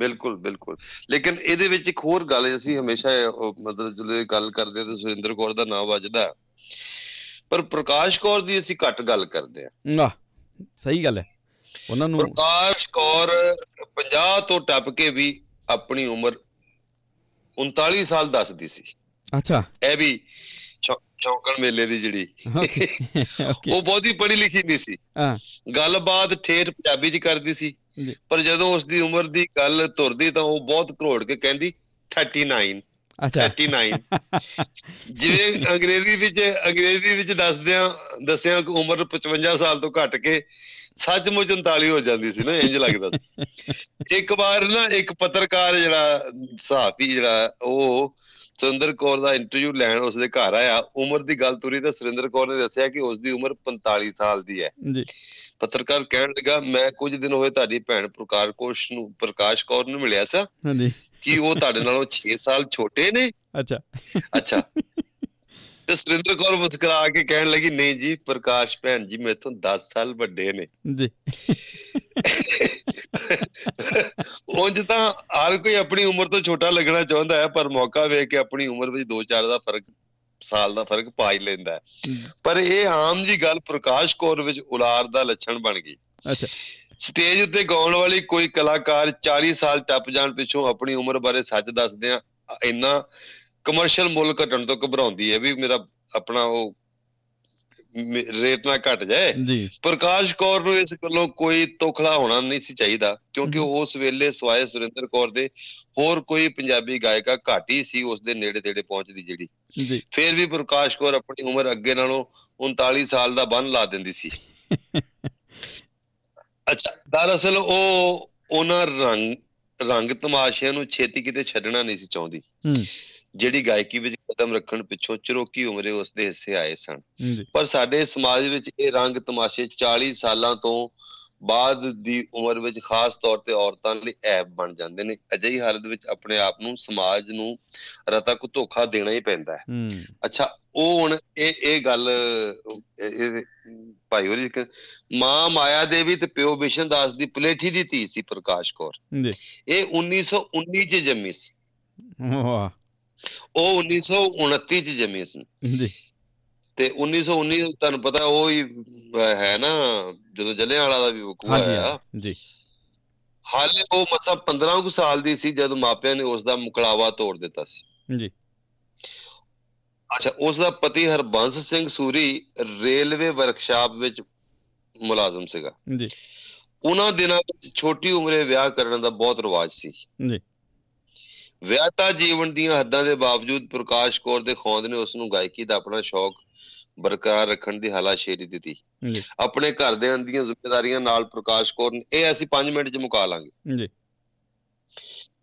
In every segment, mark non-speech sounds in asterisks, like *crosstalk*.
ਬਿਲਕੁਲ ਬਿਲਕੁਲ। ਲੇਕਿਨ ਇਹਦੇ ਵਿੱਚ ਇੱਕ ਹੋਰ ਗੱਲ ਅਸੀਂ ਹਮੇਸ਼ਾ ਮਤਲਬ ਜਦੋਂ ਗੱਲ ਕਰਦੇ ਤਾਂ ਸੁਰਿੰਦਰ ਕੌਰ ਦਾ ਨਾਮ ਵੱਜਦਾ। ਪਰ ਪ੍ਰਕਾਸ਼ ਕੌਰ ਦੀ ਅਸੀਂ ਘੱਟ ਗੱਲ ਕਰਦੇ ਹਾਂ। ਆਹ ਸਹੀ ਗੱਲ ਹੈ। ਉਹਨਾਂ ਨੂੰ ਪ੍ਰਕਾਸ਼ ਕੌਰ 50 ਤੋਂ ਟੱਪ ਕੇ ਵੀ ਆਪਣੀ ਉਮਰ 39 ਸਾਲ ਦੱਸਦੀ ਸੀ। ਅੱਛਾ। ਇਹ ਵੀ ਚੌਂਕਣ ਮੇਲੇ ਦੀ ਜਿਹੜੀ ਉਹ ਬਹੁਤੀ ਪੜ੍ਹੀ ਲਿਖੀ ਨਹੀਂ ਸੀ। ਹਾਂ। ਗੱਲਬਾਤ ਠੇਠ ਪੰਜਾਬੀ ਚ ਕਰਦੀ ਸੀ। ਪਰ ਜਦੋਂ ਉਸ ਦੀ ਉਮਰ ਦੀ ਗੱਲ ਤੁਰਦੀ ਤਾਂ ਉਹ ਬਹੁਤ ਘਰੋੜ ਕੇ ਕਹਿੰਦੀ 39 ਅੱਛਾ। 39 *laughs* ਜਿਵੇਂ ਅੰਗਰੇਜ਼ੀ ਵਿੱਚ ਅੰਗਰੇਜ਼ੀ ਵਿੱਚ ਦੱਸਦਿਆਂ ਦੱਸਿਆ ਕਿ ਉਮਰ 55 ਸਾਲ ਤੋਂ ਘੱਟ ਕੇ ਸੱਚਮੁੱਚ 39 ਹੋ ਜਾਂਦੀ ਸੀ ਨਾ ਇੰਜ ਲੱਗਦਾ ਸੀ। *laughs* ਇੱਕ ਵਾਰ ਨਾ ਇੱਕ ਪੱਤਰਕਾਰ ਜਿਹੜਾ ਸਹਾਫੀ ਜਿਹੜਾ ਉਹ ਸੁਰਿੰਦਰ ਕੌਰ ਦਾ ਇੰਟਰਵਿਊ ਲੈਣ ਉਸਦੇ ਘਰ ਆਇਆ। ਉਮਰ ਦੀ ਗੱਲ ਤੁਰੀ ਤਾਂ ਸੁਰਿੰਦਰ ਕੌਰ ਨੇ ਦੱਸਿਆ ਕਿ ਉਸ ਦੀ ਉਮਰ 45 ਸਾਲ ਦੀ ਹੈ। ਜੀ। ਪੱਤਰਕਾਰ ਕਹਿਣ ਲੱਗਾ ਮੈਂ ਕੁਝ ਦਿਨ ਹੋਏ ਤੁਹਾਡੀ ਭੈਣ ਪ੍ਰਕਾਸ਼ ਕੋਸ਼ ਨੂੰ ਪ੍ਰਕਾਸ਼ ਕੌਰ ਨੂੰ ਮਿਲਿਆ ਸੀ ਹਾਂਜੀ। ਕਿ ਉਹ ਤੁਹਾਡੇ ਨਾਲੋਂ 6 ਸਾਲ ਛੋਟੇ ਨੇ? ਅੱਛਾ। ਅੱਛਾ। ਤੇ ਸੁਰਿੰਦਰ ਕੌਰ ਮੁਸਕਰਾ ਕੇ ਕਹਿਣ ਲੱਗੀ ਨਹੀਂ ਜੀ ਪ੍ਰਕਾਸ਼ ਭੈਣ ਜੀ ਮੇਥੋਂ 10 ਸਾਲ ਵੱਡੇ ਨੇ। ਜੀ। ਉਂਝ ਤਾਂ ਹਰ ਕੋਈ ਆਪਣੀ ਉਮਰ ਤੋਂ ਛੋਟਾ ਲੱਗਣਾ ਚਾਹੁੰਦਾ ਹੈ ਪਰ ਮੌਕਾ ਵੇਖ ਕੇ ਆਪਣੀ ਉਮਰ ਵਿੱਚ 2-4 ਦਾ ਫ਼ਰਕ ਸਾਲ ਦਾ ਫ਼ਰਕ ਪਾ ਹੀ ਲੈਂਦਾ ਹੈ। ਪਰ ਇਹ ਆਮ ਜੀ ਗੱਲ ਪ੍ਰਕਾਸ਼ ਕੌਰ ਵਿੱਚ ਉਲਾਰ ਦਾ ਲੱਛਣ ਬਣ ਗਈ। ਅੱਛਾ। ਸਟੇਜ ਉੱਤੇ ਗਾਉਣ ਵਾਲੀ ਕੋਈ ਕਲਾਕਾਰ 40 ਸਾਲ ਟੱਪ ਜਾਣ ਪਿੱਛੋਂ ਆਪਣੀ ਉਮਰ ਬਾਰੇ ਸੱਚ ਦੱਸਦੇ ਆ ਇੰਨਾ ਕਮਰਸ਼ੀਅਲ ਮੁੱਲ ਘਟਣ ਤੋਂ ਘਬਰਾਉਂਦੀ ਹੈ ਵੀ ਮੇਰਾ ਆਪਣਾ ਉਹ ਰੇਟ ਨਾ ਘਟ ਜਾਏ। ਜੀ। ਪ੍ਰਕਾਸ਼ ਕੌਰ ਨੂੰ ਇਸ ਗੱਲੋਂ ਕੋਈ ਤੋਖਲਾ ਹੋਣਾ ਨਹੀਂ ਸੀ ਚਾਹੀਦਾ ਕਿਉਂਕਿ। ਉਸ ਵੇਲੇ ਸਵਾਏ ਸੁਰਿੰਦਰ ਕੌਰ ਦੇ ਹੋਰ ਕੋਈ ਪੰਜਾਬੀ ਗਾਇਕਾ ਘੱਟ ਸੀ ਉਸ ਦੇ ਨੇੜੇ ਤੇੜੇ ਪਹੁੰਚਦੀ ਜਿਹੜੀ। ਜੀ। ਫਿਰ ਵੀ ਪ੍ਰਕਾਸ਼ ਕੌਰ ਆਪਣੀ ਉਮਰ ਅੱਗੇ ਨਾਲੋਂ 39 ਸਾਲ ਦਾ ਬੰਨ ਲਾ ਦਿੰਦੀ ਸੀ। *laughs* ਅੱਛਾ ਦਰਅਸਲ ਉਹ ਉਹਨਾਂ ਰੰਗ ਰੰਗ ਤਮਾਸ਼ਿਆਂ ਨੂੰ ਛੇਤੀ ਕਿਤੇ ਛੱਡਣਾ ਨਹੀਂ ਸੀ ਚਾਹੁੰਦੀ। ਹੂੰ ਜਿਹੜੀ ਗਾਇਕੀ ਵਿੱਚ ਕਦਮ ਰੱਖਣ ਪਿੱਛੋਂ ਚਰੋਕੀ ਉਮਰੇ ਉਸ ਦੇ ਹਿੱਸੇ ਆਏ ਸਨ। ਪਰ ਸਾਡੇ ਸਮਾਜ ਵਿੱਚ ਇਹ ਰੰਗ ਤਮਾਸ਼ੇ 40 ਸਾਲਾਂ ਤੋਂ ਬਾਅਦ ਦੀ ਉਮਰ ਵਿੱਚ ਖਾਸ ਤੌਰ ਤੇ ਔਰਤਾਂ ਲਈ ਐਬ ਬਣ ਜਾਂਦੇ ਨੇ। ਅਜਿਹੀ ਹਾਲਤ ਵਿੱਚ ਆਪਣੇ ਆਪ ਨੂੰ ਸਮਾਜ ਨੂੰ ਰਤਾ ਕੋ ਧੋਖਾ ਦੇਣਾ ਹੀ ਪੈਂਦਾ ਹੈ। ਅੱਛਾ ਉਹ ਹੁਣ ਇਹ ਇਹ ਗੱਲ ਭਾਈ ਹੋਰੀ ਮਾਂ ਮਾਇਆ ਦੇਵੀ ਤੇ ਪਿਓ ਬਿਸ਼ਨ ਦਾਸ ਦੀ ਪਲੇਠੀ ਦੀ ਧੀ ਸੀ ਪ੍ਰਕਾਸ਼ ਕੌਰ। ਜੀ। ਇਹ 1919 ਚ ਜੰਮੀ ਸੀ। ਵਾਹ। ਉਹ 1929 ਚ ਜੰਮੀ ਸੀ। ਜੀ। ਤੇ 1919 ਤੁਹਾਨੂੰ ਪਤਾ ਉਹ ਹੀ ਹੈ ਨਾ ਜਦੋਂ ਜਲਿਆਂਵਾਲਾ ਦਾ ਵੀ ਵਕੂਆ ਹਾਂ, ਜੀ। ਹਾਲੇ ਉਹ ਮਸਾ 15 ਕੁ ਸਾਲ ਦੀ ਸੀ ਜਦ ਮਾਪਿਆਂ ਨੇ ਉਸ ਦਾ ਮੁਕਲਾਵਾ ਤੋੜ ਦਿੱਤਾ ਸੀ। ਜੀ। ਅੱਛਾ ਉਸ ਦਾ ਪਤੀ ਹਰਬੰਸ ਸਿੰਘ ਸੂਰੀ ਰੇਲਵੇ ਵਰਕਸ਼ਾਪ ਵਿੱਚ ਮੁਲਾਜ਼ਮ ਸੀਗਾ। ਜੀ। ਉਹਨਾਂ ਦਿਨਾਂ ਵਿੱਚ ਛੋਟੀ ਉਮਰੇ ਵਿਆਹ ਕਰਨ ਦਾ ਬਹੁਤ ਰਿਵਾਜ ਸੀ। ਜੀ। ਵਿਆਹਤਾ ਜੀਵਨ ਦੀਆਂ ਹੱਦਾਂ ਦੇ ਬਾਵਜੂਦ ਪ੍ਰਕਾਸ਼ ਕੌਰ ਦੇ ਖੌਂਦ ਨੇ ਉਸ ਨੂੰ ਗਾਇਕੀ ਦਾ ਆਪਣਾ ਸ਼ੌਕ ਬਰਕਰਾਰ ਰੱਖਣ ਦੀ ਹਲਾਸ਼ੇਰੀ ਦਿੱਤੀ। ਆਪਣੇ ਘਰ ਦੇ ਦੀਆਂ ਜ਼ਿੰਮੇਵਾਰੀਆਂ ਨਾਲ ਪ੍ਰਕਾਸ਼ ਕੌਰ ਨੇ ਇਹ ਅਸੀਂ 5 ਮਿੰਟ 'ਚ ਮੁਕਾ ਲਾਂਗੇ। ਜੀ।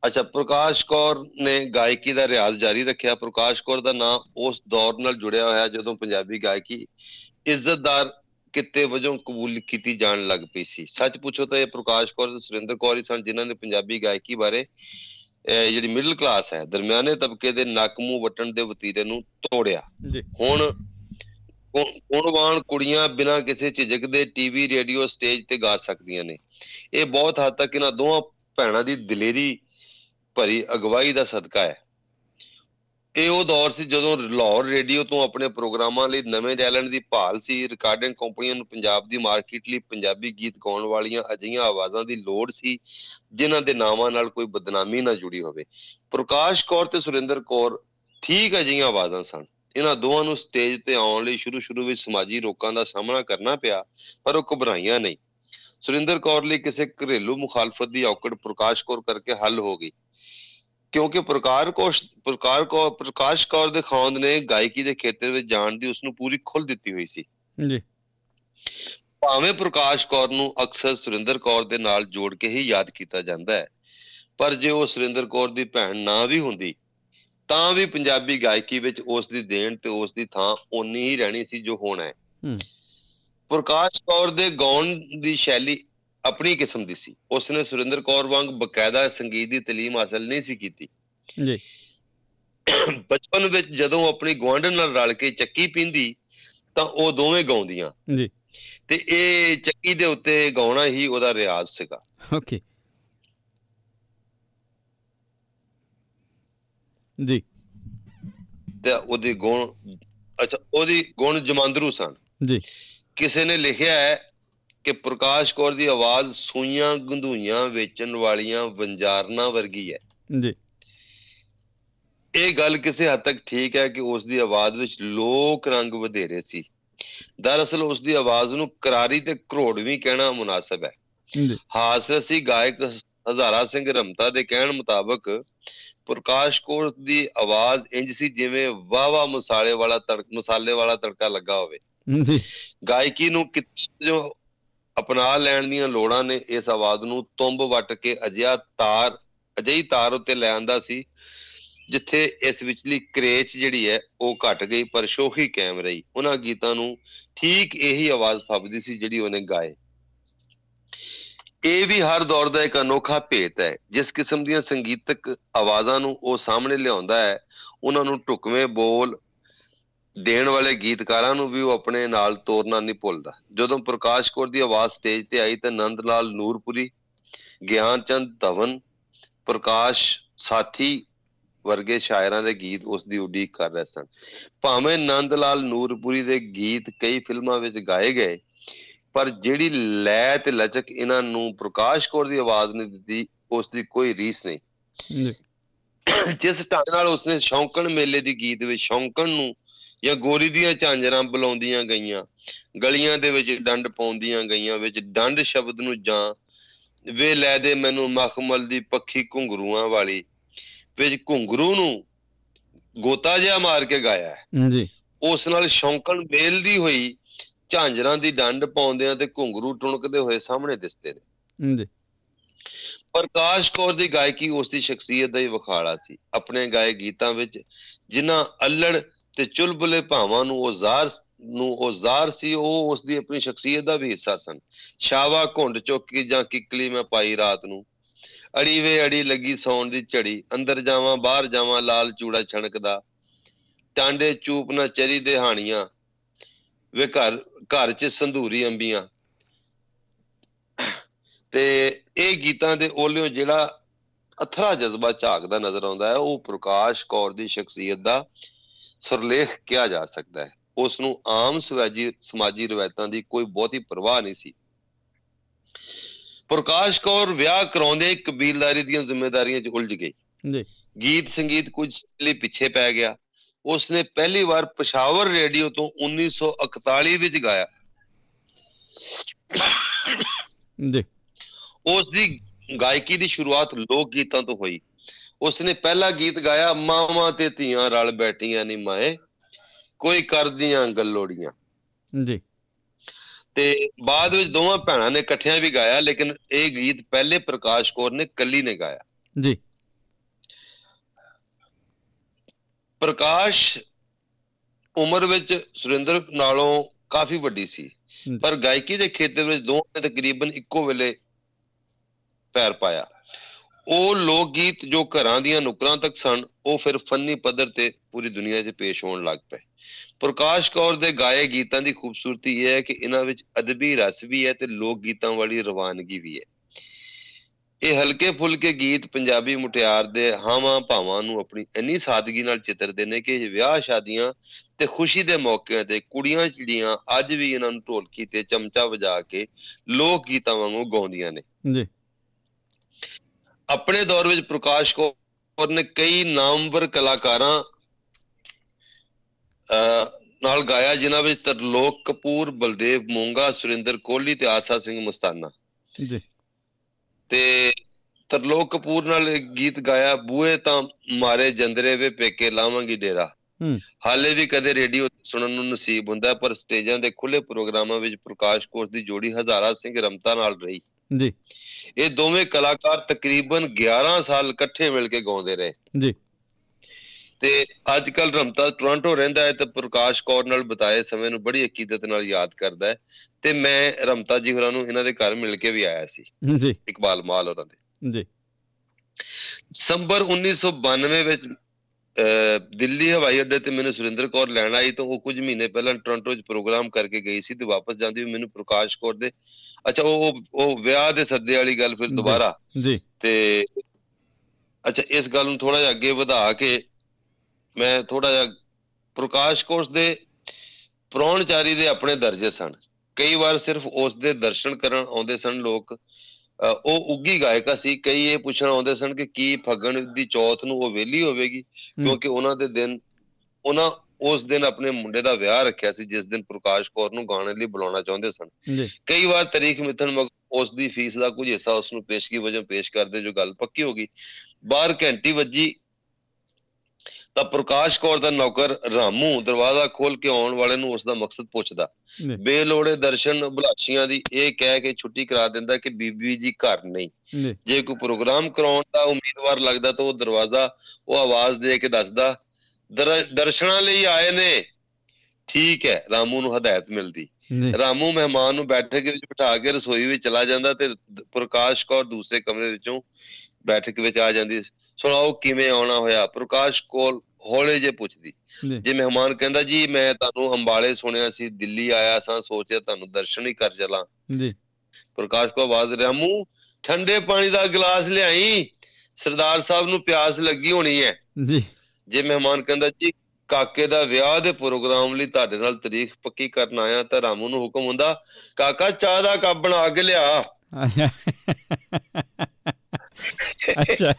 ਅੱਛਾ ਪ੍ਰਕਾਸ਼ ਕੌਰ ਨੇ ਗਾਇਕੀ ਦਾ ਰਿਆਜ਼ ਜਾਰੀ ਰੱਖਿਆ। ਪ੍ਰਕਾਸ਼ ਕੌਰ ਦਾ ਨਾਮ ਉਸ ਦੌਰ ਨਾਲ ਜੁੜਿਆ ਹੋਇਆ ਜਦੋਂ ਪੰਜਾਬੀ ਗਾਇਕੀ ਇੱਜ਼ਤਦਾਰ ਕਿੱਤੇ ਵਜੋਂ ਕਬੂਲ ਕੀਤੀ ਜਾਣ ਲੱਗ ਪਈ ਸੀ। ਸੱਚ ਪੁੱਛੋ ਤਾਂ ਇਹ ਪ੍ਰਕਾਸ਼ ਕੌਰ ਤੇ ਸੁਰਿੰਦਰ ਕੌਰ ਹੀ ਸਨ ਜਿਨ੍ਹਾਂ ਨੇ ਪੰਜਾਬੀ ਗਾਇਕੀ ਬਾਰੇ ਜਿਹੜੀ ਮਿਡਲ ਕਲਾਸ ਹੈ ਦਰਮਿਆਨੇ ਤਬਕੇ ਦੇ ਨੱਕ ਮੂੰਹ ਵਟਣ ਦੇ ਵਤੀਰੇ ਨੂੰ ਤੋੜਿਆ। ਹੁਣ ਗੁਣ- ਗੁਣਵਾਨ ਕੁੜੀਆਂ ਬਿਨਾਂ ਕਿਸੇ ਝਿਜਕ ਦੇ ਟੀਵੀ ਰੇਡੀਓ ਸਟੇਜ ਤੇ ਗਾ ਸਕਦੀਆਂ ਨੇ? ਇਹ ਬਹੁਤ ਹੱਦ ਤੱਕ ਇਹਨਾਂ ਦੋਹਾਂ ਭੈਣਾਂ ਦੀ ਦਲੇਰੀ ਭਰੀ ਅਗਵਾਈ ਦਾ ਸਦਕਾ ਹੈ। ਇਹ ਉਹ ਦੌਰ ਸੀ ਜਦੋਂ ਲਾਹੌਰ ਰੇਡੀਓ ਤੋਂ ਆਪਣੇ ਪ੍ਰੋਗਰਾਮਾਂ ਲਈ ਨਵੇਂ ਟੈਲੈਂਟ ਦੀ ਭਾਲ ਸੀ। ਰਿਕਾਰਡਿੰਗ ਕੰਪਨੀਆਂ ਨੂੰ ਪੰਜਾਬ ਦੀ ਮਾਰਕੀਟ ਲਈ ਪੰਜਾਬੀ ਗੀਤ ਗਾਉਣ ਵਾਲੀਆਂ ਅਜਿਹੀਆਂ ਆਵਾਜ਼ਾਂ ਦੀ ਲੋੜ ਸੀ, ਜਿਨ੍ਹਾਂ ਦੇ ਨਾਵਾਂ ਨਾਲ ਕੋਈ ਬਦਨਾਮੀ ਨਾ ਜੁੜੀ ਹੋਵੇ। ਪ੍ਰਕਾਸ਼ ਕੌਰ ਤੇ ਸੁਰਿੰਦਰ ਕੌਰ ਠੀਕ ਅਜਿਹੀਆਂ ਆਵਾਜ਼ਾਂ ਸਨ। ਇਹਨਾਂ ਦੋਵਾਂ ਨੂੰ ਸਟੇਜ ਤੇ ਆਉਣ ਲਈ ਸ਼ੁਰੂ-ਸ਼ੁਰੂ ਵਿੱਚ ਸਮਾਜੀ ਰੋਕਾਂ ਦਾ ਸਾਹਮਣਾ ਕਰਨਾ ਪਿਆ, ਪਰ ਉਹ ਘਬਰਾਈਆਂ ਨਹੀਂ। ਸੁਰਿੰਦਰ ਕੌਰ ਲਈ ਕਿਸੇ ਘਰੇਲੂ ਮੁਖਾਲਫਤ ਦੀ ਔਕੜ ਪ੍ਰਕਾਸ਼ ਕੌਰ ਕਰਕੇ ਹੱਲ ਹੋ ਗਈ। ਕਿਉਂਕਿ ਪ੍ਰਕਾਰ ਕੋਸ਼ ਪ੍ਰਕਾਰ ਕੌਰ ਪ੍ਰਕਾਸ਼ ਕੌਰ ਦੇ ਖੌਂਦ ਨੇ ਗਾਇਕੀ ਦੇ ਖੇਤਰ ਵਿੱਚ ਜਾਣ ਦੀ ਉਸ ਨੂੰ ਪੂਰੀ ਖੁੱਲ੍ਹ ਦਿੱਤੀ ਹੋਈ ਸੀ। ਜੀ। ਭਾਵੇਂ ਪ੍ਰਕਾਸ਼ ਕੌਰ ਨੂੰ ਅਕਸਰ ਸੁਰਿੰਦਰ ਕੌਰ ਦੇ ਨਾਲ ਜੋੜ ਕੇ ਹੀ ਯਾਦ ਕੀਤਾ ਜਾਂਦਾ ਹੈ ਪਰ ਜੇ ਉਹ ਸੁਰਿੰਦਰ ਕੌਰ ਦੀ ਭੈਣ ਨਾ ਵੀ ਹੁੰਦੀ ਤਾਂ ਵੀ ਪੰਜਾਬੀ ਗਾਇਕੀ ਵਿੱਚ ਉਸ ਦੀ ਦੇਣ ਤੇ ਉਸ ਦੀ ਥਾਂ ਓਨੀ ਹੀ ਰਹਿਣੀ ਸੀ ਜੋ ਹੁਣ ਹੈ। ਹੂੰ। ਪ੍ਰਕਾਸ਼ ਕੌਰ ਦੇ ਗਾਉਣ ਦੀ ਸ਼ੈਲੀ ਆਪਣੀ ਕਿਸਮ ਦੀ ਸੀ। ਉਸ ਨੇ ਸੁਰਿੰਦਰ ਕੌਰ ਵਾਂਗ ਬਕਾਇਦਾ ਸੰਗੀਤ ਦੀ ਤਾਲੀਮ ਹਾਸਲ ਨਹੀਂ ਸੀ ਕੀਤੀ। ਜੀ। ਬਚਪਨ ਵਿੱਚ ਜਦੋਂ ਆਪਣੀ ਗੁਆਂਢਣ ਨਾਲ ਰਲ ਕੇ ਚੱਕੀ ਪੀਂਦੀ ਤਾਂ ਉਹ ਦੋਵੇਂ ਗਾਉਂਦੀਆਂ। ਜੀ। ਤੇ ਇਹ ਚੱਕੀ ਦੇ ਉੱਤੇ ਗਾਉਣਾ ਹੀ ਉਹਦਾ ਰਿਆਜ਼ ਸੀਗਾ। ਓਕੇ। ਜੀ। ਤੇ ਉਹਦੀ ਗੁਣ ਅੱਛਾ ਉਹਦੀ ਗੁਣ ਜਮਾਂਦਰੂ ਸਨ। ਜੀ। ਕਿਸੇ ਨੇ ਲਿਖਿਆ ਹੈ ਕਿ ਪ੍ਰਕਾਸ਼ ਕੌਰ ਦੀ ਆਵਾਜ਼ ਸੂਈਆਂ ਗੰਧੂਈਆਂ ਵੇਚਣ ਵਾਲੀਆਂ ਵੰਜਾਰਨਾ ਵਰਗੀ ਹੈ। ਜੀ। ਇਹ ਗੱਲ ਕਿਸੇ ਹੱਦ ਤੱਕ ਠੀਕ ਹੈ ਕਿ ਉਸ ਦੀ ਆਵਾਜ਼ ਵਿੱਚ ਲੋਕ ਰੰਗ ਵਧੇਰੇ ਸੀ। ਦਰਅਸਲ ਉਸ ਦੀ ਆਵਾਜ਼ ਨੂੰ ਕਰਾਰੀ ਤੇ ਕਰੋੜਵੀਂ ਕਹਿਣਾ ਮੁਨਾਸਬ ਹੈ। ਹਾਸਰਸੀ ਗਾਇਕ ਹਜ਼ਾਰਾ ਸਿੰਘ ਰਮਤਾ ਦੇ ਕਹਿਣ ਮੁਤਾਬਕ ਪ੍ਰਕਾਸ਼ ਕੌਰ ਦੀ ਆਵਾਜ਼ ਇੰਜ ਸੀ ਜਿਵੇਂ ਵਾਵਾ ਮਸਾਲੇ ਵਾਲਾ ਤੜਕ ਮਸਾਲੇ ਵਾਲਾ ਤੜਕਾ ਲੱਗਾ ਹੋਵੇ। ਜੀ। ਗਾਇਕੀ ਨੂੰ ਕਿਤੇ ਜੋ ਅਪਣਾ ਲੈਣ ਦੀਆਂ ਲੋੜਾਂ ਨੇ, ਇਸ ਆਵਾਜ਼ ਨੂੰ ਤੁੰਬ ਵੱਟ ਕੇ ਅਜਿਹਾ ਤਾਰ, ਅਜਿਹੀ ਤਾਰ ਉੱਤੇ ਲੈ ਆਂਦਾ ਸੀ, ਜਿੱਥੇ ਇਸ ਵਿਚਲੀ ਕਰੇਚ ਜਿਹੜੀ ਹੈ, ਉਹ ਘਟ ਗਈ, ਪਰ ਸ਼ੋਖੀ ਕਾਇਮ ਰਹੀ। ਉਹਨਾਂ ਗੀਤਾਂ ਨੂੰ ਠੀਕ ਇਹੀ ਆਵਾਜ਼ ਫੱਬਦੀ ਸੀ ਜਿਹੜੀ ਉਹਨੇ ਗਾਏ। ਇਹ ਵੀ ਹਰ ਦੌਰ ਦਾ ਇੱਕ ਅਨੋਖਾ ਭੇਤ ਹੈ, ਜਿਸ ਕਿਸਮ ਦੀਆਂ ਸੰਗੀਤਕ ਆਵਾਜ਼ਾਂ ਨੂੰ ਉਹ ਸਾਹਮਣੇ ਲਿਆਉਂਦਾ ਹੈ, ਉਹਨਾਂ ਨੂੰ ਢੁਕਵੇਂ ਬੋਲ ਦੇਣ ਵਾਲੇ ਗੀਤਕਾਰਾਂ ਨੂੰ ਵੀ ਉਹ ਆਪਣੇ ਨਾਲ ਤੋਰਨਾ ਨਹੀਂ ਭੁੱਲਦਾ। ਜਦੋਂ ਪ੍ਰਕਾਸ਼ ਕੌਰ ਦੀ ਆਵਾਜ਼ ਸਟੇਜ ਤੇ ਆਈ ਤਾਂ ਨੰਦ ਲਾਲ ਨੂਰਪੁਰੀ ਗਿਆਨ ਚੰਦ ਧਵਨ ਪ੍ਰਕਾਸ਼ ਸਾਥੀ ਵਰਗੇ ਸ਼ਾਇਰਾਂ ਦੇ ਗੀਤ ਉਸ ਦੀ ਉਡੀਕ ਕਰ ਰਹੇ ਸਨ। ਭਾਵੇਂ ਨੰਦ ਲਾਲ ਨੂਰਪੁਰੀ ਦੇ ਗੀਤ ਕਈ ਫਿਲਮਾਂ ਵਿੱਚ ਗਾਏ ਗਏ ਪਰ ਜਿਹੜੀ ਲੈ ਤੇ ਲਚਕ ਇਹਨਾਂ ਨੂੰ ਪ੍ਰਕਾਸ਼ ਕੌਰ ਦੀ ਆਵਾਜ਼ ਨੇ ਦਿੱਤੀ ਉਸ ਦੀ ਕੋਈ ਰੀਸ ਨਹੀਂ। ਜਿਸ ਢੰਗ ਨਾਲ ਉਸਨੇ ਸ਼ੌਂਕਣ ਮੇਲੇ ਦੀ ਗੀਤ ਵਿੱਚ ਸ਼ੌਂਕਣ ਨੂੰ ਜਾਂ ਗੋਰੀ ਦੀਆਂ ਝਾਂਜਰਾਂ ਬੁਲਾਉਂਦੀਆਂ ਗਈਆਂ ਗਲੀਆਂ ਦੇ ਵਿੱਚ ਡੰਡ ਪਾਉਂਦੀਆਂ ਗਈਆਂ ਵਿੱਚ ਡੰਡ ਸ਼ਬਦ ਨੂੰ ਜਾਂ ਵੇ ਲੈ ਦੇ ਮੈਨੂੰ ਮਖਮਲ ਦੀ ਪੱਖੀ ਘੁੰਗਰੂਆਂ ਵਾਲੀ ਵਿੱਚ ਘੁੰਗਰੂ ਨੂੰ ਗੋਤਾ ਜਿਹਾ ਮਾਰ ਕੇ ਗਾਇਆ ਹੈ। ਜੀ। ਉਸ ਨਾਲ ਸ਼ੌਂਕਣ ਮੇਲਦੀ ਹੋਈ ਝਾਂਜਰਾਂ ਦੀ ਡੰਡ ਪਾਉਂਦਿਆਂ ਤੇ ਘੁੰਗਰੂ ਟੁਣਕਦੇ ਹੋਏ ਸਾਹਮਣੇ ਦਿਸਦੇ ਨੇ। ਜੀ। ਪ੍ਰਕਾਸ਼ ਕੌਰ ਦੀ ਗਾਇਕੀ ਉਸ ਦੀ ਸ਼ਖਸੀਅਤ ਦਾ ਹੀ ਵਿਖਾਲਾ ਸੀ। ਆਪਣੇ ਗਾਏ ਗੀਤਾਂ ਵਿੱਚ ਜਿਨ੍ਹਾਂ ਅਲੜ ਤੇ ਚੁਲਬੁਲੇ ਭਾਵਾਂ ਨੂੰ ਉਹ ਜ਼ਾਰ ਨੂੰ ਉਹ ਜ਼ਾਰ ਸੀ, ਉਹ ਉਸ ਦੀ ਆਪਣੀ ਸ਼ਖਸੀਅਤ ਦਾ ਵੀ ਹਿੱਸਾ ਸਨ। ਸ਼ਾਵਾ ਘੁੰਡ ਚੌਕੀ ਜਾਂ ਕਿਕਲੀ ਮੈਂ ਪਾਈ ਰਾਤ ਨੂੰ। ਅੜੀ ਵੇ ਅੜੀ ਲੱਗੀ ਸੌਣ ਦੀ ਝੜੀ, ਅੰਦਰ ਜਾਵਾਂ, ਬਾਹਰ ਜਾਵਾਂ, ਲਾਲ ਚੂੜਾ ਛਣਕਦਾ। ਟਾਂਡੇ ਚੂਪ ਨਾ ਚਰੀ ਦੇ ਹਾਣੀਆਂ ਵੇ ਘਰ ਘਰ 'ਚ ਸੰਧੂਰੀ ਅੰਬੀਆਂ। ਤੇ ਇਹ ਗੀਤਾਂ ਦੇ ਓਲਿਓ ਜਿਹੜਾ ਅਥਰਾ ਜਜ਼ਬਾ ਝਾਕਦਾ ਨਜ਼ਰ ਆਉਂਦਾ ਹੈ, ਉਹ ਪ੍ਰਕਾਸ਼ ਕੌਰ ਦੀ ਸ਼ਖਸੀਅਤ ਦਾ ਸਰਲੇਖ ਕਿਹਾ ਜਾ ਸਕਦਾ ਹੈ। ਉਸ ਨੂੰ ਆਮ ਸਮਾਜੀ ਸਮਾਜੀ ਰਵਾਇਤਾਂ ਦੀ ਕੋਈ ਬਹੁਤੀ ਪਰਵਾਹ ਨਹੀਂ ਸੀ। ਪ੍ਰਕਾਸ਼ ਕੌਰ ਵਿਆਹ ਕਰਾਉਂਦੇ ਕਬੀਲਦਾਰੀ ਦੀਆਂ ਜ਼ਿੰਮੇਵਾਰੀਆਂ 'ਚ ਉਲਝ ਗਈ। ਜੀ। ਗੀਤ ਸੰਗੀਤ ਕੁਝ ਲਈ ਪਿੱਛੇ ਪੈ ਗਿਆ। ਉਸ ਨੇ ਪਹਿਲੀ ਵਾਰ ਪਸ਼ਾਵਰ ਰੇਡੀਓ ਤੋਂ 1941 ਵਿੱਚ ਗਾਇਆ। ਜੀ। ਉਸ ਦੀ ਗਾਇਕੀ ਦੀ ਸ਼ੁਰੂਆਤ ਲੋਕ ਗੀਤਾਂ ਤੋਂ ਹੋਈ। ਉਸ ਨੇ ਪਹਿਲਾ ਗੀਤ ਗਾਇਆ ਮਾਵਾਂ ਤੇ ਧੀਆਂ ਰਲ ਬੈਠੀਆਂ ਨੀ ਮਾਏ ਕੋਈ ਕਰਦੀਆਂ ਗੱਲੋੜੀਆਂ। ਜੀ। ਤੇ ਬਾਅਦ ਵਿੱਚ ਦੋਵਾਂ ਭੈਣਾਂ ਨੇ ਇਕੱਠਿਆਂ ਵੀ ਗਾਇਆ ਲੇਕਿਨ ਇਹ ਗੀਤ ਪਹਿਲੇ ਪ੍ਰਕਾਸ਼ ਕੌਰ ਨੇ ਕੱਲੀ ਨੇ ਗਾਇਆ। ਜੀ। ਪ੍ਰਕਾਸ਼ ਉਮਰ ਵਿੱਚ ਸੁਰਿੰਦਰ ਨਾਲੋਂ ਕਾਫੀ ਵੱਡੀ ਸੀ। ਪਰ ਗਾਇਕੀ ਦੇ ਖੇਤਰ ਵਿੱਚ ਦੋਵਾਂ ਨੇ ਤਕਰੀਬਨ ਇੱਕੋ ਵੇਲੇ ਪੈਰ ਪਾਇਆ। ਉਹ ਲੋਕ ਗੀਤ ਜੋ ਘਰਾਂ ਦੀਆਂ ਨੁਕਰਾਂ ਤੱਕ ਸਨ, ਉਹ ਫਿਰ ਫੰਨੀ ਪੱਧਰ ਤੇ ਪੂਰੀ ਦੁਨੀਆ 'ਚ ਪੇਸ਼ ਹੋਣ ਲੱਗ ਪਏ। ਪ੍ਰਕਾਸ਼ ਕੌਰ ਦੇ ਗਾਏ ਗੀਤਾਂ ਦੀ ਖੂਬਸੂਰਤੀ ਇਹ ਹੈ ਕਿ ਇਹਨਾਂ ਵਿੱਚ ਅਦਬੀ ਰਸ ਵੀ ਹੈ ਤੇ ਲੋਕ ਗੀਤਾਂ ਵਾਲੀ ਰਵਾਨਗੀ ਵੀ ਹੈ। ਇਹ ਹਲਕੇ ਫੁਲਕੇ ਗੀਤ ਪੰਜਾਬੀ ਮੁਟਿਆਰ ਦੇ ਹਾਵਾਂ ਭਾਵਾਂ ਨੂੰ ਆਪਣੀ ਇੰਨੀ ਸਾਦਗੀ ਨਾਲ ਚਿੱਤਰਦੇ ਨੇ ਕਿ ਵਿਆਹ ਸ਼ਾਦੀਆਂ ਤੇ ਖੁਸ਼ੀ ਦੇ ਮੌਕਿਆਂ ਤੇ ਕੁੜੀਆਂ ਚਿੜੀਆਂ ਅੱਜ ਵੀ ਇਹਨਾਂ ਨੂੰ ਢੋਲਕੀ ਤੇ ਚਮਚਾ ਵਜਾ ਕੇ ਲੋਕ ਗੀਤਾਂ ਵਾਂਗੂ ਗਾਉਂਦੀਆਂ ਨੇ। ਜੀ। ਆਪਣੇ ਦੌਰ ਵਿੱਚ ਪ੍ਰਕਾਸ਼ ਕੌਰ ਨੇ ਕਈ ਨਾਮਵਰ ਕਲਾਕਾਰਾਂ ਨਾਲ ਗਾਇਆ ਜਿਨ੍ਹਾਂ ਵਿੱਚ ਤਰਲੋਕ ਕਪੂਰ ਬਲਦੇਵ ਮੋਂਗਾ ਸੁਰਿੰਦਰ ਕੋਹਲੀ ਤੇ ਆਸਾ ਸਿੰਘ ਮਸਤਾਨਾ। ਜੀ। ਤੇ ਤਰਲੋਕ ਕਪੂਰ ਨਾਲ ਇੱਕ ਗੀਤ ਗਾਇਆ ਬੂਏ ਤਾਂ ਮਾਰੇ ਜੰਦਰੇ ਵੇ ਪੇਕੇ ਲਾਵਾਂਗੀ ਡੇਰਾ। ਹਾਲੇ ਵੀ ਕਦੇ ਰੇਡੀਓ ਸੁਣਨ ਨੂੰ ਨਸੀਬ ਹੁੰਦਾ ਪਰ ਸਟੇਜਾਂ ਦੇ ਖੁੱਲੇ ਪ੍ਰੋਗਰਾਮਾਂ ਵਿੱਚ ਪ੍ਰਕਾਸ਼ ਕੋਸ਼ ਦੀ ਜੋੜੀ ਹਜ਼ਾਰਾ ਸਿੰਘ ਰਮਤਾ ਨਾਲ ਰਹੀ। ਜੀ। ਇਹ ਦੋਵੇਂ ਕਲਾਕਾਰ ਤਕਰੀਬਨ 11 ਸਾਲ ਇਕੱਠੇ ਮਿਲ ਕੇ ਗਾਉਂਦੇ ਰਹੇ। ਜੀ। ਤੇ ਅੱਜ ਕੱਲ ਰਮਤਾ ਟੋਰਾਂਟੋ ਰਹਿੰਦਾ ਹੈ ਤੇ ਪ੍ਰਕਾਸ਼ ਕੌਰ ਨਾਲ ਬਿਤਾਏ ਸਮੇਂ ਨੂੰ ਬੜੀ ਅਕੀਦਤ ਨਾਲ ਯਾਦ ਕਰਦਾ ਹੈ। ਤੇ ਮੈਂ ਰਮਤਾ ਜੀ ਹੋਰਾਂ ਨੂੰ ਇਹਨਾਂ ਦੇ ਘਰ ਮਿਲ ਕੇ ਵੀ ਆਇਆ ਸੀ। ਜੀ। ਇਕਬਾਲ ਮਾਲ ਹੋਰਾਂ ਦੇ। ਜੀ। ਦਸੰਬਰ 1992 ਵਿੱਚ ਦਿੱਲੀ ਹਵਾਈ ਅੱਡੇ ਤੇ ਮੈਨੂੰ ਸੁਰਿੰਦਰ ਕੌਰ ਲੈਣ ਆਈ ਤਾਂ ਉਹ ਕੁਝ ਮਹੀਨੇ ਪਹਿਲਾਂ ਟੋਰਾਂਟੋ 'ਚ ਪ੍ਰੋਗਰਾਮ ਕਰਕੇ ਗਈ ਸੀ ਤੇ ਵਾਪਸ ਜਾਂਦੀ ਵੀ ਮੈਨੂੰ ਪ੍ਰਕਾਸ਼ ਕੌਰ ਦੇ। ਅੱਛਾ ਉਹ ਉਹ- ਵਿਆਹ ਦੇ ਸੱਦੇ ਵਾਲੀ ਗੱਲ ਫਿਰ। ਦੁਬਾਰਾ। ਜੀ। ਤੇ ਅੱਛਾ ਇਸ ਗੱਲ ਨੂੰ ਥੋੜਾ ਜਿਹਾ ਅੱਗੇ ਵਧਾ ਕੇ ਮੈਂ ਥੋੜਾ ਜਿਹਾ ਪ੍ਰਕਾਸ਼ ਕੋਰਸ ਦੇ ਪ੍ਰਾਹੁਣਚਾਰੀ ਦੇ ਆਪਣੇ ਦਰਜੇ ਸਨ। ਕਈ ਵਾਰ ਸਿਰਫ ਉਸ ਦੇ ਦਰਸ਼ਨ ਕਰਨ ਆਉਂਦੇ ਸਨ ਲੋਕ। ਉਹ ਉੱਗੀ ਗਾਇਕਾ ਸੀ ਕਈ ਇਹ ਪੁੱਛਣ ਆਉਂਦੇ ਸਨ ਕਿ ਕੀ ਫੱਗਣ ਦੀ ਚੌਥ ਨੂੰ ਉਹ ਵਿਹਲੀ ਹੋਵੇਗੀ ਕਿਉਂਕਿ ਉਹਨਾਂ ਦੇ ਦਿਨ ਉਹਨਾਂ ਉਸ ਦਿਨ ਆਪਣੇ ਮੁੰਡੇ ਦਾ ਵਿਆਹ ਰੱਖਿਆ ਸੀ ਜਿਸ ਦਿਨ ਪ੍ਰਕਾਸ਼ ਕੌਰ ਨੂੰ ਗਾਣੇ ਲਈ ਬੁਲਾਉਣਾ ਚਾਹੁੰਦੇ ਸਨ। ਕਈ ਵਾਰ ਤਾਰੀਖ ਮਿੱਥਣ ਉਸ ਦੀ ਫੀਸ ਦਾ ਕੁਝ ਹਿੱਸਾ ਉਸ ਨੂੰ ਪੇਸ਼ਗੀ ਵਜੋਂ ਪੇਸ਼ ਕਰਦੇ ਜੋ ਗੱਲ ਪੱਕੀ ਹੋ ਗਈ। ਬਾਹਰ ਘੰਟੀ ਵੱਜੀ ਤਾਂ ਪ੍ਰਕਾਸ਼ ਕੌਰ ਦਾ ਨੌਕਰ ਰਾਮੂ ਦਰਵਾਜ਼ਾ ਖੋਲ ਕੇ ਆਉਣ ਵਾਲੇ ਨੂੰ ਉਸ ਦਾ ਮਕਸਦ ਪੁੱਛਦਾ। ਬੇਲੋੜੇ ਦਰਸ਼ਨ ਬੁਲਾਸ਼ੀਆਂ ਦੀ ਇਹ ਕਹਿ ਕੇ ਛੁੱਟੀ ਕਰਾ ਦਿੰਦਾ ਕਿ ਬੀਬੀ ਜੀ ਘਰ ਨਹੀਂ। ਜੀ ਕੋਈ ਪ੍ਰੋਗਰਾਮ ਕਰਾਉਣ ਦਾ ਉਮੀਦਵਾਰ ਲੱਗਦਾ ਤਾਂ ਉਹ ਦਰਵਾਜ਼ਾ ਉਹ ਆਵਾਜ਼ ਦੇ ਕੇ ਦੱਸਦਾ ਦਰ- ਦਰਸ਼ਨਾਂ ਲਈ ਆਏ ਨੇ। ਠੀਕ ਹੈ ਰਾਮੂ ਨੂੰ ਹਦਾਇਤ ਮਿਲਦੀ। ਰਾਮੂ ਮਹਿਮਾਨ ਨੂੰ ਬੈਠਕ ਵਿੱਚ ਬਿਠਾ ਕੇ ਰਸੋਈ ਵਿੱਚ ਚਲਾ ਜਾਂਦਾ ਤੇ ਪ੍ਰਕਾਸ਼ ਕੌਰ ਦੂਸਰੇ ਕਮਰੇ ਵਿੱਚੋਂ ਬੈਠਕ ਵਿੱਚ ਆ ਜਾਂਦੀ ਸੁਣਾਓ ਕਿਵੇਂ ਆਉਣਾ ਹੋਇਆ? ਪ੍ਰਕਾਸ਼ ਕੋਲ ਹੌਲੇ ਜੇ ਪੁੱਛਦੀ। ਜੀ। ਮਹਿਮਾਨ ਕਹਿੰਦਾ ਜੀ ਮੈਂ ਤੁਹਾਨੂੰ ਅੰਬਾਲੇ ਸੁਣਿਆ ਸੀ ਦਿੱਲੀ ਆਇਆ ਸਾਂ ਸੋਚਿਆ ਤੁਹਾਨੂੰ ਦਰਸ਼ਨ ਹੀ ਕਰ ਚਲਾਂ। ਜੀ। ਪ੍ਰਕਾਸ਼ ਕੋ ਆਵਾਜ਼ ਰਾਮੂ ਠੰਡੇ ਪਾਣੀ ਦਾ ਗਲਾਸ ਲਿਆਈ। ਸਰਦਾਰ ਸਾਹਿਬ ਨੂੰ ਪਿਆਸ ਲੱਗੀ ਹੋਣੀ ਹੈ। ਜੀ। ਜੇ ਮਹਿਮਾਨ ਕਹਿੰਦਾ ਜੀ ਕਾਕੇ ਦਾ ਵਿਆਹ ਦੇ ਪ੍ਰੋਗਰਾਮ ਲਈ ਤੁਹਾਡੇ ਨਾਲ ਤਾਰੀਖ ਪੱਕੀ ਕਰਨ ਆਇਆ ਤਾਂ ਰਾਮੂ ਨੂੰ ਹੁਕਮ ਹੁੰਦਾ ਕਾਕਾ ਚਾਹ ਦਾ ਕੱਪ ਬਣਾ ਕੇ ਲਿਆ। ਅੱਛਾ।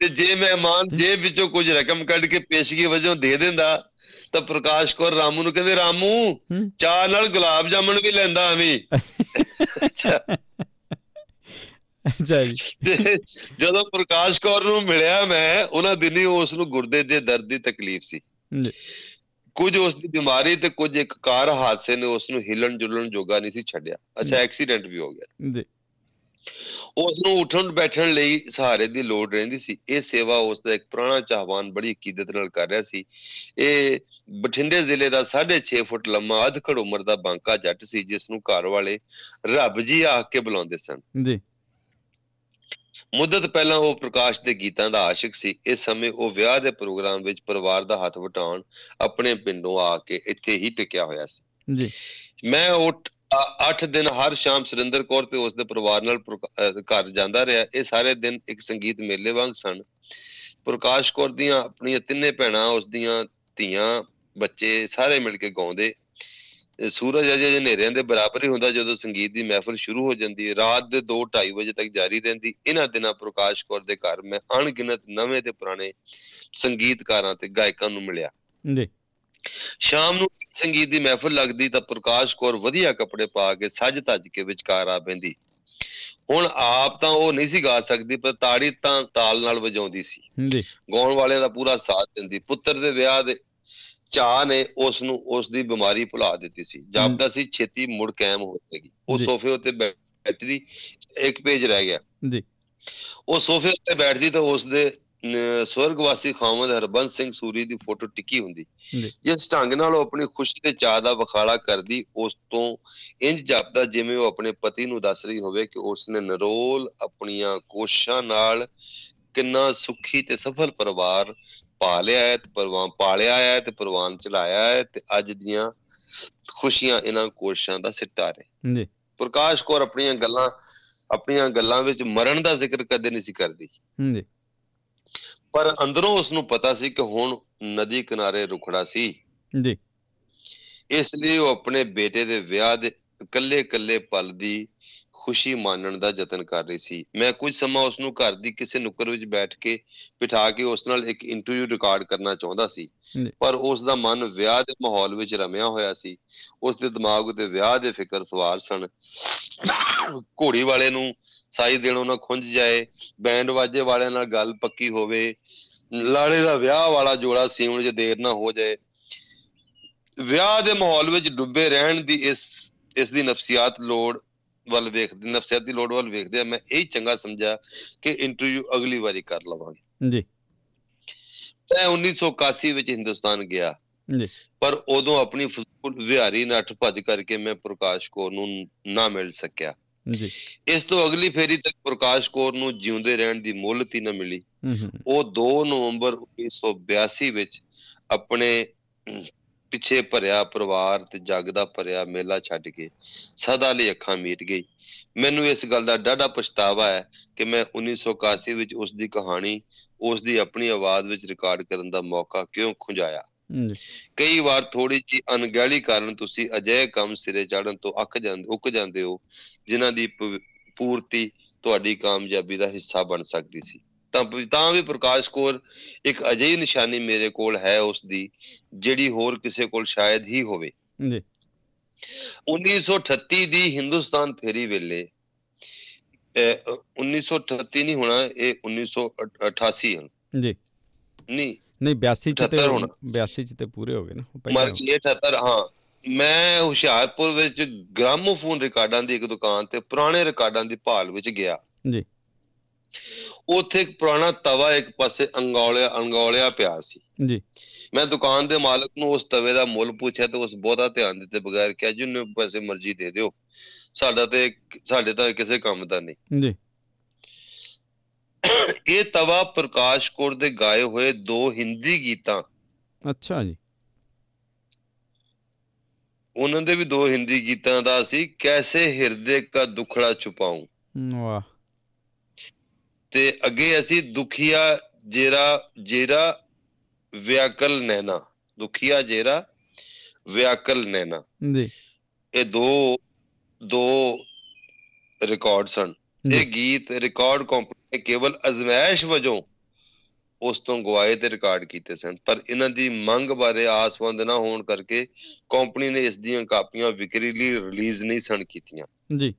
ਤੇ ਜੇ ਮਹਿਮਾਨ ਜੇਬ ਵਿੱਚੋਂ ਕੁਝ ਰਕਮ ਕੱਢ ਕੇ ਪੇਸ਼ਗੀ ਵਜੋਂ ਦੇ ਦਿੰਦਾ ਤਾਂ ਪ੍ਰਕਾਸ਼ ਕੌਰ ਰਾਮੂ ਨੂੰ ਕਹਿੰਦੇ ਰਾਮੂ ਹੂੰ। ਚਾਹ ਨਾਲ ਗੁਲਾਬ ਜਾਮਣ ਵੀ ਲੈਂਦਾ ਐਵੇਂ ਅੱਛਾ। ਜੀ। ਜਦੋਂ ਪ੍ਰਕਾਸ਼ ਕੌਰ ਨੂੰ ਮਿਲਿਆ ਮੈਂ ਉਹਨਾਂ ਦਿਨੀ ਉਸ ਨੂੰ ਗੁਰਦੇ ਦੇ ਦਰਦ ਦੀ ਤਕਲੀਫ ਸੀ। ਕੁਝ ਉਸ ਦੀ ਬਿਮਾਰੀ ਤੇ ਕੁਝ ਇੱਕ ਕਾਰ ਹਾਦਸੇ ਨੇ ਉਸ ਨੂੰ ਹਿਲਣ ਜੁਲਣ ਜੋਗਾ ਨਹੀਂ ਸੀ ਛੱਡਿਆ। ਅੱਛਾ ਐਕਸੀਡੈਂਟ ਵੀ ਹੋ ਗਿਆ। ਜੀ। ਉਸ ਨੂੰ ਉੱਠਣ ਬੈਠਣ ਲਈ ਸਹਾਰੇ ਦੀ ਲੋੜ ਰਹਿੰਦੀ ਸੀ। ਇਹ ਸੇਵਾ ਉਸ ਦਾ ਇੱਕ ਪੁਰਾਣਾ ਚਾਹਵਾਨ ਬੜੀ ਅਕੀਦਤ ਨਾਲ ਕਰ ਰਿਹਾ ਸੀ। ਇਹ ਬਠਿੰਡੇ ਜ਼ਿਲ੍ਹੇ ਦਾ 6.5 ਫੁੱਟ ਲੰਮਾ ਅਧਖੜ ਉਮਰ ਦਾ ਬਾਂਕਾ ਜੱਟ ਸੀ ਜਿਸ ਨੂੰ ਘਰ ਵਾਲੇ ਰੱਬ ਜੀ ਆਖ ਕੇ ਬੁਲਾਉਂਦੇ ਸਨ। ਜੀ। ਮੁੱਦਤ ਪਹਿਲਾਂ ਉਹ ਪ੍ਰਕਾਸ਼ ਦੇ ਗੀਤਾਂ ਦਾ ਆਸ਼ਿਕ ਸੀ। ਇਸ ਸਮੇਂ ਉਹ ਵਿਆਹ ਦੇ ਪ੍ਰੋਗਰਾਮ ਵਿੱਚ ਪਰਿਵਾਰ ਦਾ ਹੱਥ ਵਟਾਉਣ ਆਪਣੇ ਪਿੰਡੋਂ ਆ ਕੇ ਇੱਥੇ ਹੀ ਟਿਕਿਆ ਹੋਇਆ ਸੀ। ਜੀ। ਮੈਂ ਉੱਠ 8 ਦਿਨ ਹਰ ਸ਼ਾਮ ਸੁਰਿੰਦਰ ਕੌਰ ਤੇ ਉਸ ਦੇ ਪਰਿਵਾਰ ਨਾਲ ਪ੍ਰਕਾ- ਅਹ ਘਰ ਜਾਂਦਾ ਰਿਹਾ। ਇਹ ਸਾਰੇ ਦਿਨ ਇੱਕ ਸੰਗੀਤ ਮੇਲੇ ਵਾਂਗ ਸਨ। ਪ੍ਰਕਾਸ਼ ਕੌਰ ਦੀਆਂ ਆਪਣੀਆਂ ਤਿੰਨੇ ਭੈਣਾਂ ਉਸ ਦੀਆਂ ਧੀਆਂ, ਬੱਚੇ ਸਾਰੇ ਮਿਲ ਕੇ ਗਾਉਂਦੇ। ਇਹ ਸੂਰਜ ਅਜੇ ਹਨੇਰਿਆਂ ਦੇ ਬਰਾਬਰ ਹੀ ਹੁੰਦਾ ਜਦੋਂ ਸੰਗੀਤ ਦੀ ਮਹਿਫਲ ਸ਼ੁਰੂ ਹੋ ਜਾਂਦੀ ਹੈ। ਰਾਤ ਦੇ 2:30 ਵਜੇ ਤੱਕ ਜਾਰੀ ਰਹਿੰਦੀ। ਇਹਨਾਂ ਦਿਨਾਂ ਪ੍ਰਕਾਸ਼ ਕੌਰ ਦੇ ਘਰ ਮੈਂ ਅਣਗਿਣਤ ਨਵੇਂ ਤੇ ਪੁਰਾਣੇ ਸੰਗੀਤਕਾਰਾਂ ਤੇ ਗਾਇਕਾਂ ਨੂੰ ਮਿਲਿਆ। ਜੀ। ਸ਼ਾਮ ਨੂੰ ਸੰਗੀਤ ਦੀ ਮਹਿਫਲ ਲੱਗਦੀ ਤਾਂ ਪ੍ਰਕਾਸ਼ ਕੌਰ ਵਧੀਆ ਕੱਪੜੇ ਪਾ ਕੇ ਸੱਜ ਧੱਜ ਕੇ ਵਿਚਕਾਰ ਆ ਪੈਂਦੀ। ਹੁਣ ਆਪ ਤਾਂ ਉਹ ਨਹੀਂ ਸੀ ਗਾ ਸਕਦੀ ਪਰ ਤਾੜੀ ਤਾਂ ਤਾਲ ਨਾਲ ਵਜਾਉਂਦੀ ਸੀ। ਜੀ। ਗਾਉਣ ਵਾਲਿਆਂ ਦਾ ਪੂਰਾ ਸਾਥ ਦਿੰਦੀ। ਪੁੱਤਰ ਦੇ ਵਿਆਹ ਦੇ ਚਾਹ ਨੇ ਉਸ ਨੂੰ ਉਸ ਦੀ ਬਿਮਾਰੀ ਭੁਲਾ ਦਿੱਤੀ ਸੀ। ਜਾਪਦਾ ਸੀ ਛੇਤੀ ਮੁੜ ਕਾਇਮ ਹੋ ਜਾਏਗੀ। ਉਹ। ਸੋਫੇ ਉੱਤੇ ਬੈਠਦੀ ਇੱਕ ਪੇਜ ਰਹਿ ਗਿਆ। ਜੀ। ਉਹ ਸੋਫੇ ਉੱਤੇ ਬੈਠਦੀ ਤਾਂ ਉਸ ਦੇ ਸਵਰਗਵਾਸੀ ਖਾਮਦ ਹਰਬੰਸ ਸਿੰਘ ਸੂਰੀ ਦੀ ਫੋਟੋ ਟਿੱਕੀ ਹੁੰਦੀ। ਜਿਸ ਢੰਗ ਨਾਲ ਉਹ ਆਪਣੀ ਖੁਸ਼ੀ ਤੇ ਚਾਹ ਦਾ ਵਿਖਾਲਾ ਕਰਦੀ ਉਸ ਤੋਂ ਇੰਜ ਜਾਪਦਾ ਜਿਵੇਂ ਉਹ ਆਪਣੇ ਪਤੀ ਨੂੰ ਦੱਸ ਰਹੀ ਹੋਵੇ ਕਿ ਉਸ ਨੇ ਨਰੋਲ ਆਪਣੀਆਂ ਕੋਸ਼ਿਸ਼ਾਂ ਨਾਲ ਕਿੰਨਾ ਸੁਖੀ ਤੇ ਸਫਲ ਪਰਿਵਾਰ ਪਾਲਿਆ ਹੈ ਤੇ ਪਰਵਾਨ ਪਾਲਿਆ ਹੈ ਤੇ ਪਰਵਾਨ ਚਲਾਇਆ ਹੈ ਤੇ ਅੱਜ ਦੀਆਂ ਖੁਸ਼ੀਆਂ ਇਹਨਾਂ ਕੋਸ਼ਿਸ਼ਾਂ ਦਾ ਸਿੱਟਾ ਨੇ। ਜੀ। ਪ੍ਰਕਾਸ਼ ਕੌਰ ਆਪਣੀਆਂ ਗੱਲਾਂ ਆਪਣੀਆਂ ਗੱਲਾਂ ਵਿੱਚ ਮਰਨ ਦਾ ਜ਼ਿਕਰ ਕਦੇ ਨਹੀਂ ਸੀ ਕਰਦੀ। ਜੀ। ਪਰ ਅੰਦਰੋਂ ਉਸ ਨੂੰ ਪਤਾ ਸੀ ਕਿ ਹੁਣ ਨਦੀ ਕਿਨਾਰੇ ਰੁਖੜਾ ਸੀ। ਜੀ। ਇਸ ਲਈ ਉਹ ਆਪਣੇ ਬੇਟੇ ਦੇ ਵਿਆਹ ਦੇ ਇਕੱਲੇ ਇਕੱਲੇ ਪਲ ਦੀ ਖੁਸ਼ੀ ਮਾਣਨ ਦਾ ਯਤਨ ਕਰ ਰਹੀ ਸੀ। ਮੈਂ ਕੁਝ ਸਮਾਂ ਉਸ ਨੂੰ ਘਰ ਦੀ ਕਿਸੇ ਨੁੱਕਰ ਵਿੱਚ ਬੈਠ ਕੇ ਬਿਠਾ ਕੇ ਉਸ ਨਾਲ ਇੱਕ ਇੰਟਰਵਿਊ ਰਿਕਾਰਡ ਕਰਨਾ ਚਾਹੁੰਦਾ ਸੀ। ਪਰ ਉਸ ਦਾ ਮਨ ਵਿਆਹ ਦੇ ਮਾਹੌਲ ਵਿੱਚ ਰਮਿਆ ਹੋਇਆ ਸੀ। ਉਸ ਦੇ ਦਿਮਾਗ ਉਤੇ ਵਿਆਹ ਦੇ ਫਿਕਰ ਸਵਾਰ ਸਨ। ਘੋੜੀ ਵਾਲੇ ਨੂੰ ਸਾਈ ਦੇਣੋਂ ਨਾ ਖੁੰਝ ਜਾਏ ਬੈਂਡ ਵਾਜੇ ਵਾਲਿਆਂ ਨਾਲ ਗੱਲ ਪੱਕੀ ਹੋਵੇ ਲਾੜੇ ਦਾ ਵਿਆਹ ਵਾਲਾ ਜੋੜਾ ਸੀਵਣ 'ਚ ਦੇਰ ਨਾ ਹੋ ਜਾਏ। ਵਿਆਹ ਦੇ ਮਾਹੌਲ ਵਿੱਚ ਡੁੱਬੇ ਰਹਿਣ ਦੀ ਇਸ ਇਸ ਦੀ ਨਫਸੀਆਤ ਲੋੜ ਵੱਲ ਵੇਖਦੇ ਨਫਸੀਆਤ ਦੀ ਲੋੜ ਵੱਲ ਵੇਖਦੇ ਆ। ਮੈਂ ਇਹ ਚੰਗਾ ਸਮਝਿਆ ਕਿ ਇੰਟਰਵਿਊ ਅਗਲੀ ਵਾਰੀ ਕਰ ਲਵਾਂਗੇ। ਜੀ। ਮੈਂ 1981 ਵਿੱਚ ਹਿੰਦੁਸਤਾਨ ਗਿਆ। ਜੀ। ਪਰ ਉਦੋਂ ਆਪਣੀ ਫਜ਼ੂਲ ਵਿਹਾਰੀ ਨੱਠ ਭੱਜ ਕਰਕੇ ਮੈਂ ਪ੍ਰਕਾਸ਼ ਕੌਰ ਨੂੰ ਨਾ ਮਿਲ ਸਕਿਆ। ਜੀ। ਇਸ ਤੋਂ ਅਗਲੀ ਫੇਰੀ ਤੱਕ ਪ੍ਰਕਾਸ਼ ਕੌਰ ਨੂੰ ਜਿਉਂਦੇ ਰਹਿਣ ਦੀ ਮੁਹਲਤ ਹੀ ਨਾ ਮਿਲੀ। ਉਹ 2 ਨਵੰਬਰ 1982 ਵਿੱਚ ਆਪਣੇ ਪਿੱਛੇ ਭਰਿਆ ਪਰਿਵਾਰ ਤੇ ਜੱਗ ਦਾ ਭਰਿਆ ਮੇਲਾ ਛੱਡ ਕੇ ਸਦਾ ਲਈ ਅੱਖਾਂ ਮੀਟ ਗਈ। ਮੈਨੂੰ ਇਸ ਗੱਲ ਦਾ ਡਾਢਾ ਪਛਤਾਵਾ ਹੈ ਕਿ ਮੈਂ 1981 ਵਿੱਚ ਉਸ ਦੀ ਕਹਾਣੀ ਉਸ ਦੀ ਆਪਣੀ ਆਵਾਜ਼ ਵਿੱਚ ਰਿਕਾਰਡ ਕਰਨ ਦਾ ਮੌਕਾ ਕਿਉਂ ਖੁੰਝਾਇਆ? ਕਈ ਵਾਰ ਥੋੜੀ ਜੀ ਅਣਗਹਿਲੀ ਕਾਰਨ ਤੁਸੀਂ ਅਜਿਹੇ ਕੰਮ ਸਿਰੇ ਚੜਨ ਤੋਂ ਅੱਕ ਜਾਂਦੇ ਉੱਕ ਜਾਂਦੇ ਹੋ ਜਿਨ੍ਹਾਂ ਦੀ ਪੂਰਤੀ ਤੁਹਾਡੀ ਕਾਮਯਾਬੀ ਦਾ ਹਿੱਸਾ ਬਣ ਸਕਦੀ ਸੀ। ਤਾਂ ਤਾਂ ਵੀ ਪ੍ਰਕਾਸ਼ ਕੌਰ ਇੱਕ ਅਜਿਹੀ ਨਿਸ਼ਾਨੀ ਮੇਰੇ ਕੋਲ ਹੈ ਉਸ ਦੀ ਜਿਹੜੀ ਹੋਰ ਕਿਸੇ ਕੋਲ ਸ਼ਾਇਦ ਹੀ ਹੋਵੇ। ਜੀ। 1938 ਦੀ ਹਿੰਦੁਸਤਾਨ ਫੇਰੀ ਵੇਲੇ ਅਹ, 1938 ਨਹੀਂ ਹੋਣਾ ਇਹ 1988 ਹੈ ਜੀ। ਨਹੀਂ ਨਹੀਂ 82 ਚ ਤੇ 78 ਹੋਣਾ। 82 ਚ ਤੇ ਪੂਰੇ ਹੋ ਗਏ ਨਾ ਮਰ ਗਈ 78 ਹਾਂ। ਮੈਂ ਹੁਸ਼ਿਆਰਪੁਰ ਵਿੱਚ ਗ੍ਰਾਮੋਫੋਨ ਰਿਕਾਰਡਾਂ ਦੀ ਇੱਕ ਦੁਕਾਨ ਤੇ ਪੁਰਾਣੇ ਰਿਕਾਰਡਾਂ ਦੀ ਭਾਲ ਵਿੱਚ ਗਿਆ। ਜੀ। ਉੱਥੇ ਇੱਕ ਪੁਰਾਣਾ ਤਵਾ ਇੱਕ ਪਾਸੇ ਅੰਗੌਲਿਆ ਅੰਗੌਲਿਆ ਪਿਆ ਸੀ। ਜੀ। ਮੈਂ ਦੁਕਾਨ ਦੇ ਮਾਲਕ ਨੂੰ ਉਸ ਤਵੇ ਦਾ ਮੁੱਲ ਪੁੱਛਿਆ ਤੇ ਉਸ ਬਹੁਤਾ ਧਿਆਨ ਦਿੱਤੇ ਬਗੈਰ ਕਿਹਾ ਜਿੰਨੇ ਪੈਸੇ ਮਰਜ਼ੀ ਦੇ ਦਿਓ। ਸਾਡਾ ਤੇ ਸਾਡੇ ਤਾਂ ਕਿਸੇ ਕੰਮ ਦਾ ਨਹੀਂ। ਜੀ। ਇਹ ਤਵਾ ਪ੍ਰਕਾਸ਼ ਕੌਰ ਦੇ ਗਾਏ ਹੋਏ ਦੋ ਹਿੰਦੀ ਗੀਤਾਂ। ਅੱਛਾ ਜੀ। ਉਹਨਾਂ ਦੇ ਵੀ ਦੋ ਹਿੰਦੀ ਗੀਤਾਂ ਦਾ ਸੀ ਕੈਸੇ ਹਿਰਦੇ ਕਾ ਦੁਖੜਾ ਛੁਪਾਉਂ ਵਾਹ। ਤੇ ਅੱਗੇ ਅਸੀਂ ਦੁਖੀਆ ਜੇਰਾ ਜੇਰਾ ਵਿਆਕਲ ਨੈਣਾ ਦੁਖੀਆ ਜੇਰਾ ਵਿਆਕਲ ਨੈਣਾ ਜੀ। ਇਹ ਦੋ ਦੋ ਰਿਕਾਰਡ ਸਨ। ਇਹ ਗੀਤ ਰਿਕਾਰਡ ਕੰਪਨੀ ਨੇ ਕੇਵਲ ਅਜ਼ਮਾਇਸ਼ ਵਜੋਂ ਉਸ ਤੋਂ ਗਵਾਏ ਤੇ ਰਿਕਾਰਡ ਕੀਤੇ ਸਨ। ਪਰ ਇਹਨਾਂ ਦੀ ਮੰਗ ਬਾਰੇ ਆਸਵੰਦ ਨਾ ਹੋਣ ਕਰਕੇ ਕੰਪਨੀ ਨੇ ਇਸ ਦੀਆਂ ਕਾਪੀਆਂ ਵਿਕਰੀ ਲਈ ਰਿਲੀਜ਼ ਨਹੀਂ ਸਨ ਕੀਤੀਆਂ। ਜੀ।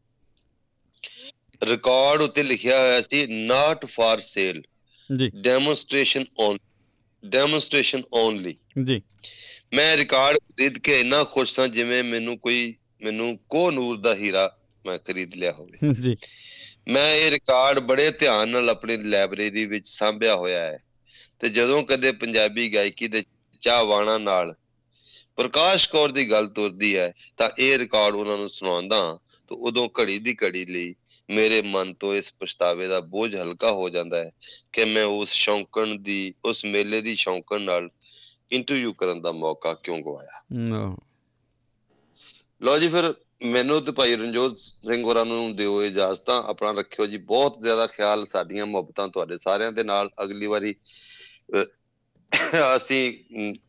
ਰਿਕਾਰਡ ਉੱਤੇ ਲਿਖਿਆ ਹੋਇਆ ਸੀ ਨਾਟ ਫਾਰ ਸੇਲ ਜੀ। ਡੈਮੋਨਸਟ੍ਰੇਸ਼ਨ ਔਨ ਡੈਮੋਨਸਟ੍ਰੇਸ਼ਨ ਓਨਲੀ ਜੀ। ਮੈਂ ਰਿਕਾਰਡ ਖਰੀਦ ਕੇ ਇੰਨਾ ਖੁਸ਼ ਸਾਂ ਜਿਵੇਂ ਮੈਨੂੰ ਕੋਈ ਮੈਨੂੰ ਕੋ ਨੂਰ ਦਾ ਹੀਰਾ ਮੈਂ ਖਰੀਦ ਲਿਆ ਹੋਵੇ। ਜੀ। ਮੈਂ ਇਹ ਰਿਕਾਰਡ ਬੜੇ ਧਿਆਨ ਨਾਲ ਆਪਣੀ ਲਾਇਬ੍ਰੇਰੀ ਵਿੱਚ ਸਾਂਭਿਆ ਹੋਇਆ ਹੈ ਤੇ ਜਦੋਂ ਕਦੇ ਪੰਜਾਬੀ ਗਾਇਕੀ ਦੇ ਚਾਹਵਾਨਾਂ ਨਾਲ ਪ੍ਰਕਾਸ਼ ਕੌਰ ਦੀ ਗੱਲ ਤੁਰਦੀ ਹੈ ਤਾਂ ਇਹ ਰਿਕਾਰਡ ਉਹਨਾਂ ਨੂੰ ਸੁਣਾਉਂਦਾ ਤਾਂ ਉਦੋਂ ਘੜੀ ਦੀ ਘੜੀ ਲਈ ਮੇਰੇ ਮਨ ਤੋਂ ਇਸ ਪਛਤਾਵੇ ਦਾ ਬੋਝ ਹਲਕਾ ਹੋ ਜਾਂਦਾ ਹੈ ਕਿ ਮੈਂ ਉਸ ਸ਼ੌਂਕਣ ਦੀ ਉਸ ਮੇਲੇ ਦੀ ਸ਼ੌਂਕਣ ਨਾਲ ਇੰਟਰਵਿਊ ਕਰਨ ਦਾ ਮੌਕਾ ਕਿਉਂ ਗਵਾਇਆ। ਲਓ ਜੀ ਫਿਰ ਮੈਨੂੰ ਤੇ ਭਾਈ ਰਣਜੋਤ ਸਿੰਘ ਹੋਰਾਂ ਨੂੰ ਦਿਓ ਇਜਾਜ਼ਤਾਂ। ਆਪਣਾ ਰੱਖਿਓ ਜੀ। ਬਹੁਤ ਜ਼ਿਆਦਾ ਖਿਆਲ ਸਾਡੀਆਂ ਮੁਹੱਬਤਾਂ ਤੁਹਾਡੇ ਸਾਰਿਆਂ ਦੇ ਨਾਲ। ਅਗਲੀ ਵਾਰੀ ਅਸੀਂ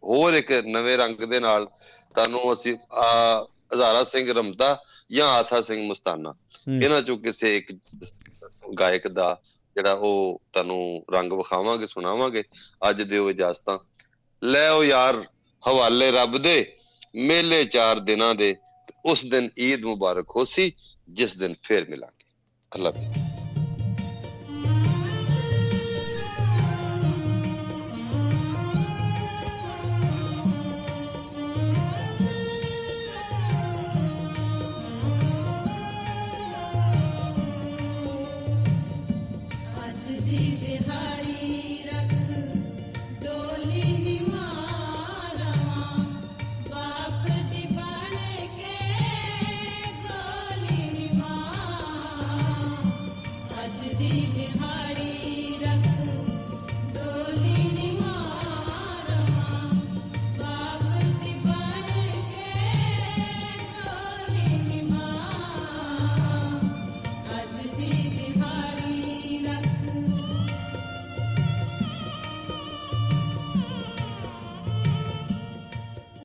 ਹੋਰ ਇੱਕ ਨਵੇਂ ਰੰਗ ਦੇ ਨਾਲ ਤੁਹਾਨੂੰ ਅਸੀਂ ਆ ਹਜ਼ਾਰਾ ਸਿੰਘ ਰਮਤਾ ਜਾਂ ਆਸਾ ਸਿੰਘ ਮਸਤਾਨਾ। ਇਹਨਾਂ ਚੋਂ ਕਿਸੇ ਇੱਕ ਗਾਇਕ ਦਾ ਜਿਹੜਾ ਉਹ ਤੁਹਾਨੂੰ ਰੰਗ ਵਿਖਾਵਾਂਗੇ ਸੁਣਾਵਾਂਗੇ। ਅੱਜ ਦਿਓ ਇਜਾਜ਼ਤਾਂ। ਲੈ ਉਹ ਯਾਰ ਹਵਾਲੇ ਰੱਬ ਦੇ। ਮੇਲੇ ਚਾਰ ਦਿਨਾਂ ਦੇ। ਉਸ ਦਿਨ ਈਦ ਮੁਬਾਰਕ ਹੋਸੀ ਜਿਸ ਦਿਨ ਫੇਰ ਮਿਲਾਂਗੇ। ਅੱਲਾ ਹਾਫਿਜ਼।